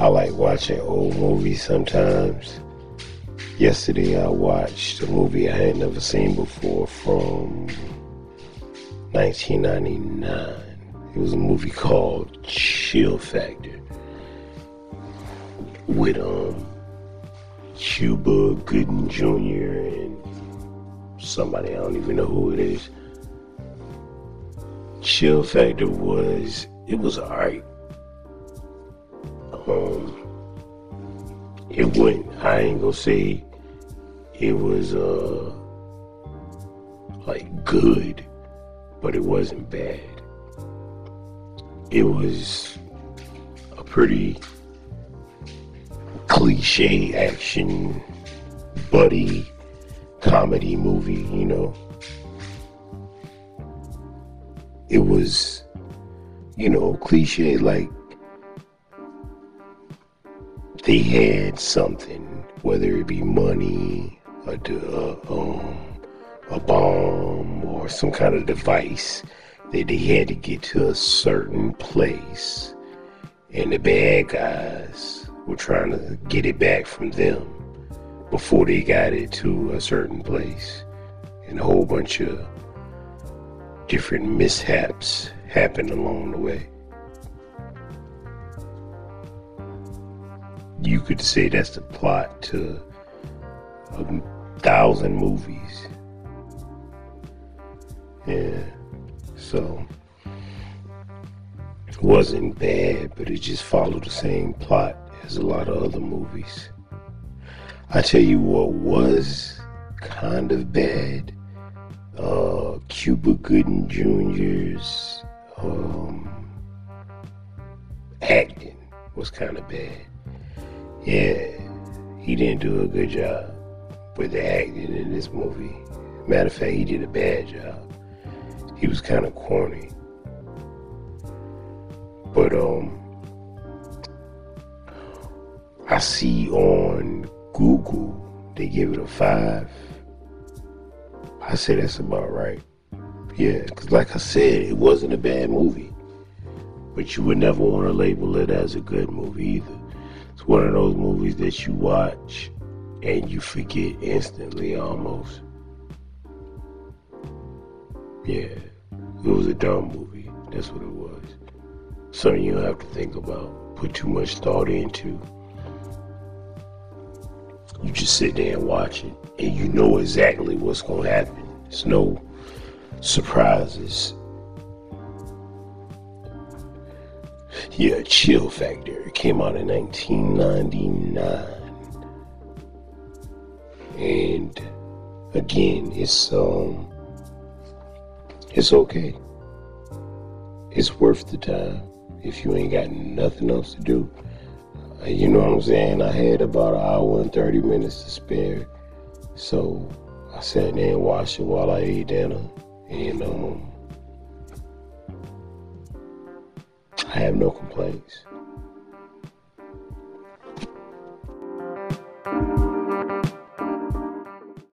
I like watching old movies sometimes. Yesterday I watched a movie I had never seen before from 1999. It was a movie called Chill Factor with um Cuba Gooding Jr. and somebody I don't even know who it is. Chill Factor was it was alright. Um, it went. I ain't gonna say it was uh like good, but it wasn't bad. It was a pretty cliche action buddy comedy movie, you know. It was, you know, cliche like they had something, whether it be money, a, uh, um, a bomb, or some kind of device that they had to get to a certain place, and the bad guys were trying to get it back from them before they got it to a certain place, and a whole bunch of different mishaps happened along the way. You could say that's the plot to a thousand movies. Yeah. So it wasn't bad, but it just followed the same plot as a lot of other movies. I tell you what was kind of bad. Uh, Cuba Gooding Jr.'s um, acting was kind of bad. Yeah, he didn't do a good job with the acting in this movie. Matter of fact, he did a bad job. He was kind of corny. But um, I see on Google they give it a five. I say that's about right. Yeah, because like I said, it wasn't a bad movie. But you would never want to label it as a good movie either. It's one of those movies that you watch and you forget instantly almost. Yeah, it was a dumb movie. That's what it was. Something you have to think about, put too much thought into. You just sit there and watch it, and you know exactly what's going to happen. There's no surprises. Yeah, Chill Factor. It came out in 1999. And again, it's um it's okay. It's worth the time if you ain't got nothing else to do. Uh, you know what I'm saying? I had about an hour and 30 minutes to spare. So I sat there and watched it while I ate dinner. And um I have no complaints.